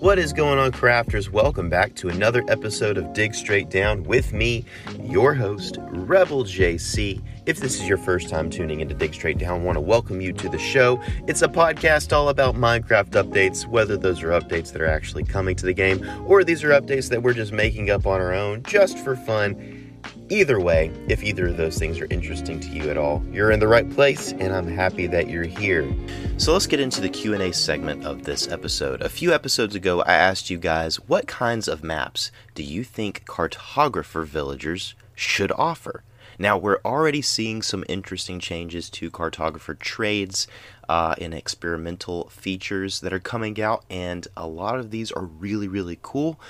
What is going on, crafters? Welcome back to another episode of Dig Straight Down with me, your host, Rebel JC. If this is your first time tuning into Dig Straight Down, I want to welcome you to the show. It's a podcast all about Minecraft updates, whether those are updates that are actually coming to the game or these are updates that we're just making up on our own just for fun. Either way, if either of those things are interesting to you at all, you're in the right place and I'm happy that you're here. So let's get into the Q&A segment of this episode. A few episodes ago, I asked you guys what kinds of maps do you think cartographer villagers should offer? Now, we're already seeing some interesting changes to cartographer trades uh, and experimental features that are coming out, and a lot of these are really, really cool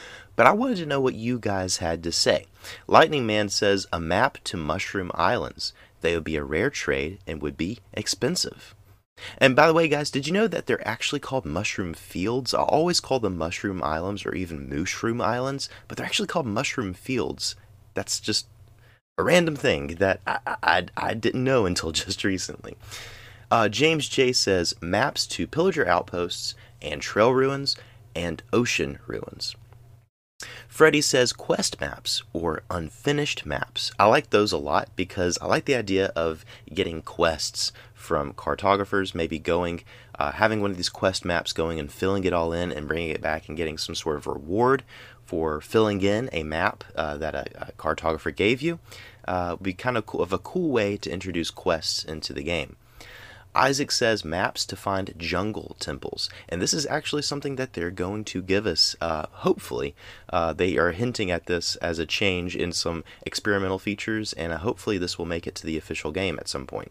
but I wanted to know what you guys had to say. Lightning Man says a map to Mushroom Islands. They would be a rare trade and would be expensive. And by the way, guys, did you know that they're actually called mushroom fields? I always call them mushroom islands or even mushroom islands, but they're actually called mushroom fields. That's just a random thing that I, I, I didn't know until just recently. Uh, James J says maps to pillager outposts and trail ruins and ocean ruins. Freddy says quest maps or unfinished maps. I like those a lot because I like the idea of getting quests from cartographers, maybe going, uh, having one of these quest maps going and filling it all in and bringing it back and getting some sort of reward for filling in a map uh, that a, a, cartographer gave you. Uh, be kind of cool of a cool way to introduce quests into the game. Isaac says maps to find jungle temples. And this is actually something that they're going to give us, uh, hopefully. Uh, they are hinting at this as a change in some experimental features, and uh, hopefully this will make it to the official game at some point.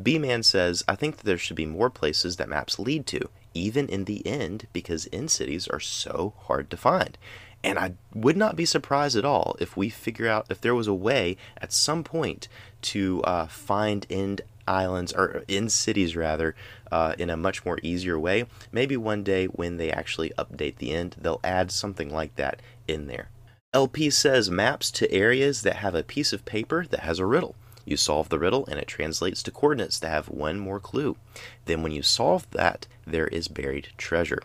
B Man says, I think that there should be more places that maps lead to, even in the end, because end cities are so hard to find. And I would not be surprised at all if we figure out if there was a way at some point to uh, find end islands or end cities rather uh, in a much more easier way. Maybe one day when they actually update the end, they'll add something like that in there. LP says maps to areas that have a piece of paper that has a riddle. You solve the riddle and it translates to coordinates that have one more clue. Then, when you solve that, there is buried treasure.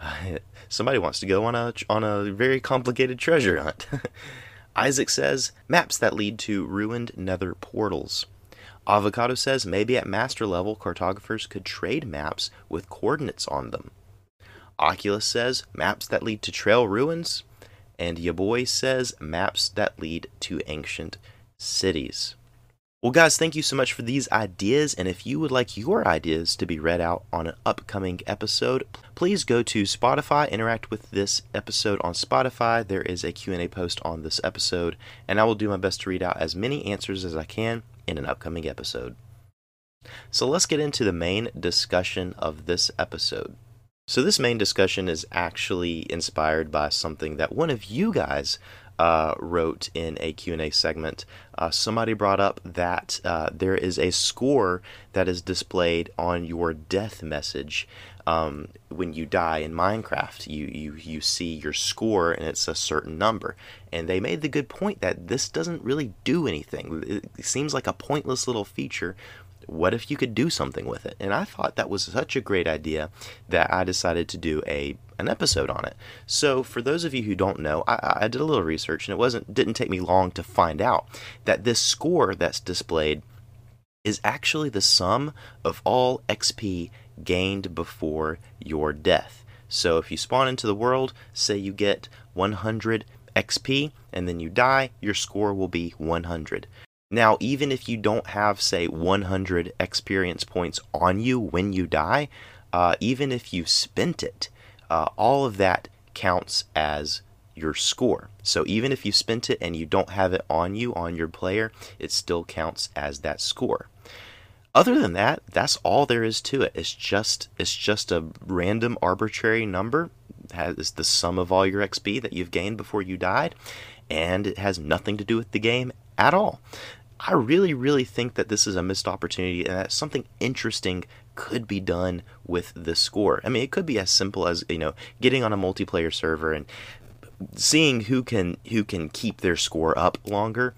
Somebody wants to go on a on a very complicated treasure hunt. Isaac says maps that lead to ruined nether portals. Avocado says maybe at master level, cartographers could trade maps with coordinates on them. Oculus says maps that lead to trail ruins. And Yaboy says maps that lead to ancient cities. Well, guys, thank you so much for these ideas. And if you would like your ideas to be read out on an upcoming episode, please go to Spotify, interact with this episode on Spotify. There is a Q&A post on this episode, and I will do my best to read out as many answers as I can in an upcoming episode. So let's get into the main discussion of this episode. So this main discussion is actually inspired by something that one of you guys uh, wrote in a Q&A segment. Uh, somebody brought up that uh, there is a score that is displayed on your death message um, when you die in Minecraft. You, you you see your score and it's a certain number. And they made the good point that this doesn't really do anything. It seems like a pointless little feature. What if you could do something with it? And I thought that was such a great idea that I decided to do a an episode on it. So for those of you who don't know, I, I did a little research and it wasn't didn't take me long to find out that this score that's displayed is actually the sum of all XP gained before your death. So if you spawn into the world, say you get 100 XP and then you die, your score will be 100. Now, even if you don't have, say, 100 experience points on you when you die, uh, even if you spent it, uh, all of that counts as your score. So even if you spent it and you don't have it on you, on your player, it still counts as that score. Other than that, that's all there is to it. It's just it's just a random arbitrary number. It has the sum of all your XP that you've gained before you died, and it has nothing to do with the game at all. I really, really think that this is a missed opportunity and that something interesting could be done with the score. I mean, it could be as simple as, you know, getting on a multiplayer server and seeing who can who can keep their score up longer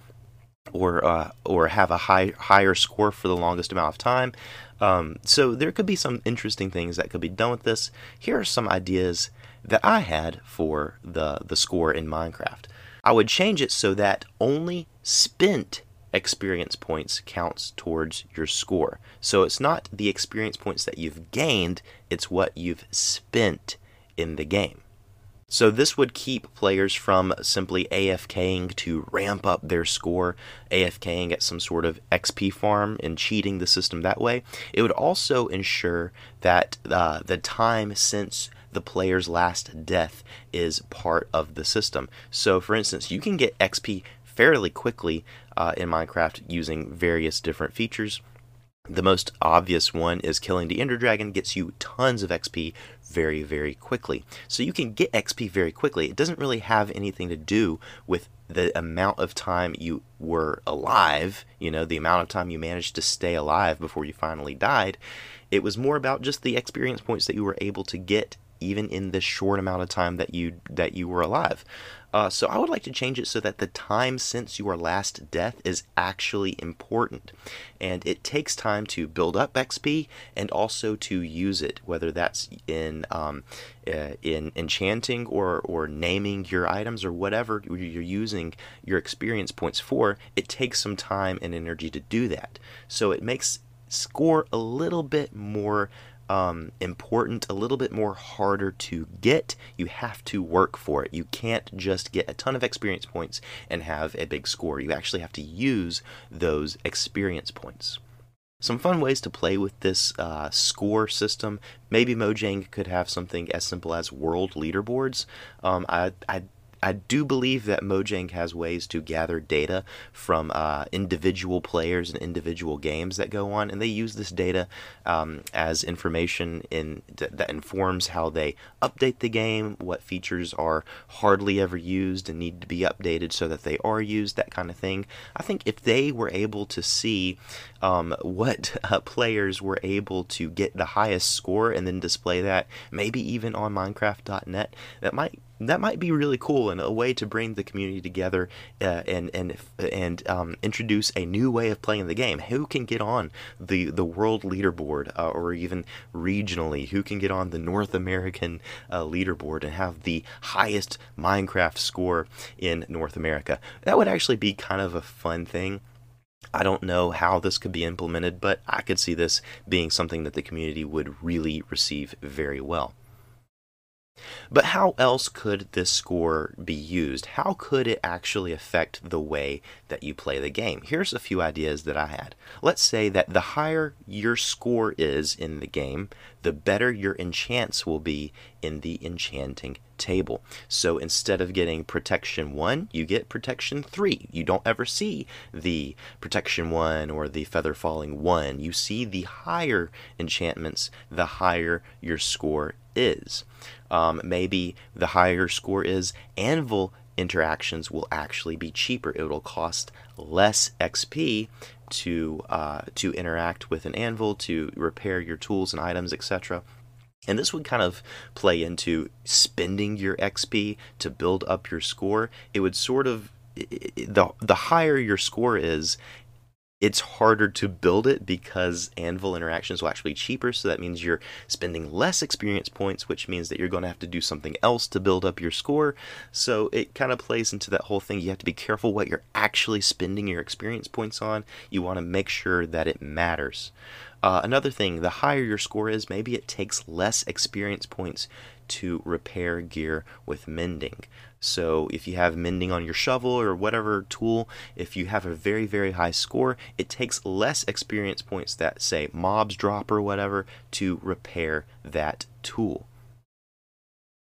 or uh, or have a high higher score for the longest amount of time. Um, so there could be some interesting things that could be done with this. Here are some ideas that I had for the the score in Minecraft. I would change it so that only spent experience points counts towards your score. So it's not the experience points that you've gained, it's what you've spent in the game. So this would keep players from simply AFKing to ramp up their score, AFKing at some sort of XP farm and cheating the system that way. It would also ensure that uh, the time since the player's last death is part of the system. So, for instance, you can get XP fairly quickly uh, in Minecraft using various different features. The most obvious one is killing the Ender Dragon gets you tons of XP very, very quickly. So you can get XP very quickly. It doesn't really have anything to do with the amount of time you were alive, you know, the amount of time you managed to stay alive before you finally died. It was more about just the experience points that you were able to get even in this short amount of time that you that you were alive. Uh, so I would like to change it so that the time since your last death is actually important, and it takes time to build up XP and also to use it, whether that's in um, uh, in enchanting or or naming your items or whatever you're using your experience points for. It takes some time and energy to do that, so it makes score a little bit more um, important, a little bit more harder to get. You have to work for it. You can't just get a ton of experience points and have a big score. You actually have to use those experience points. Some fun ways to play with this uh, score system. Maybe Mojang could have something as simple as world leaderboards. Um, I, I I do believe that Mojang has ways to gather data from uh, individual players and individual games that go on, and they use this data um, as information in that informs how they update the game, what features are hardly ever used and need to be updated so that they are used, that kind of thing. I think if they were able to see um, what uh, players were able to get the highest score and then display that, maybe even on Minecraft.net, that might that might be really cool and a way to bring the community together uh, and and and um, introduce a new way of playing the game. Who can get on the the world leaderboard uh, or even regionally? Who can get on the North American uh, leaderboard and have the highest Minecraft score in North America? That would actually be kind of a fun thing. I don't know how this could be implemented, but I could see this being something that the community would really receive very well. But how else could this score be used? How could it actually affect the way that you play the game? Here's a few ideas that I had. Let's say that the higher your score is in the game, the better your enchants will be in the enchanting table. So instead of getting protection 1, you get protection 3. You don't ever see the protection 1 or the feather falling 1. You see the higher enchantments, the higher your score is. Um, maybe the higher score is, anvil interactions will actually be cheaper. It will cost less XP to uh, to interact with an anvil, to repair your tools and items, etc. And this would kind of play into spending your XP to build up your score. It would sort of the the higher your score is, it's harder to build it because anvil interactions will actually be cheaper so that means you're spending less experience points which means that you're going to have to do something else to build up your score. So it kind of plays into that whole thing. You have to be careful what you're actually spending your experience points on. You want to make sure that it matters. Uh, another thing the higher your score is maybe it takes less experience points to repair gear with mending. So if you have mending on your shovel or whatever tool, if you have a very, very high score, it takes less experience points that say mobs drop or whatever to repair that tool.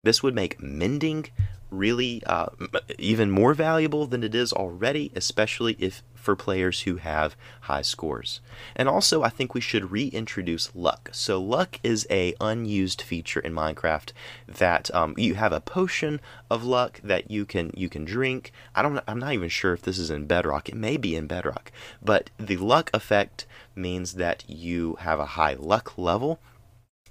This would make mending really uh, even more valuable than it is already, especially if for players who have high scores. And also, I think we should reintroduce luck. So luck is a unused feature in Minecraft that um, you have a potion of luck that you can you can drink. I don't. I'm not even sure if this is in Bedrock. It may be in Bedrock, but the luck effect means that you have a high luck level.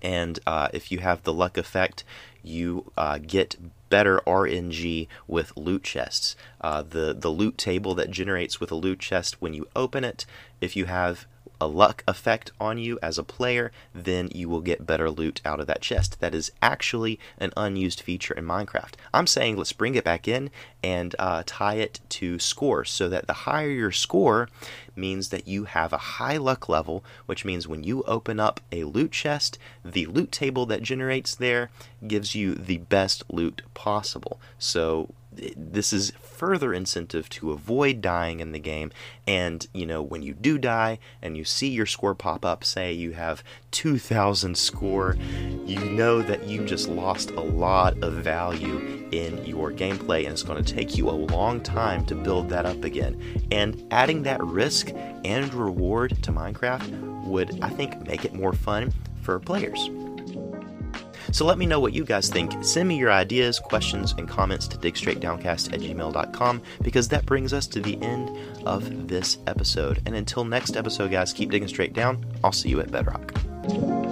And uh, if you have the luck effect, you uh, get better RNG with loot chests. Uh, the the loot table that generates with a loot chest when you open it, if you have a luck effect on you as a player, then you will get better loot out of that chest. That is actually an unused feature in Minecraft. I'm saying let's bring it back in and uh, tie it to score so that the higher your score means that you have a high luck level, which means when you open up a loot chest, the loot table that generates there gives you the best loot possible. So this is further incentive to avoid dying in the game. And you know when you do die and you see your score pop up say you have 2000 score you know that you just lost a lot of value in your gameplay and it's going to take you a long time to build that up again. And adding that risk and reward to minecraft would i think make it more fun for players so let me know what you guys think. Send me your ideas, questions, and comments to digstraightdowncast at gmail.com because that brings us to the end of this episode. And until next episode, guys, keep digging straight down. I'll see you at Bedrock.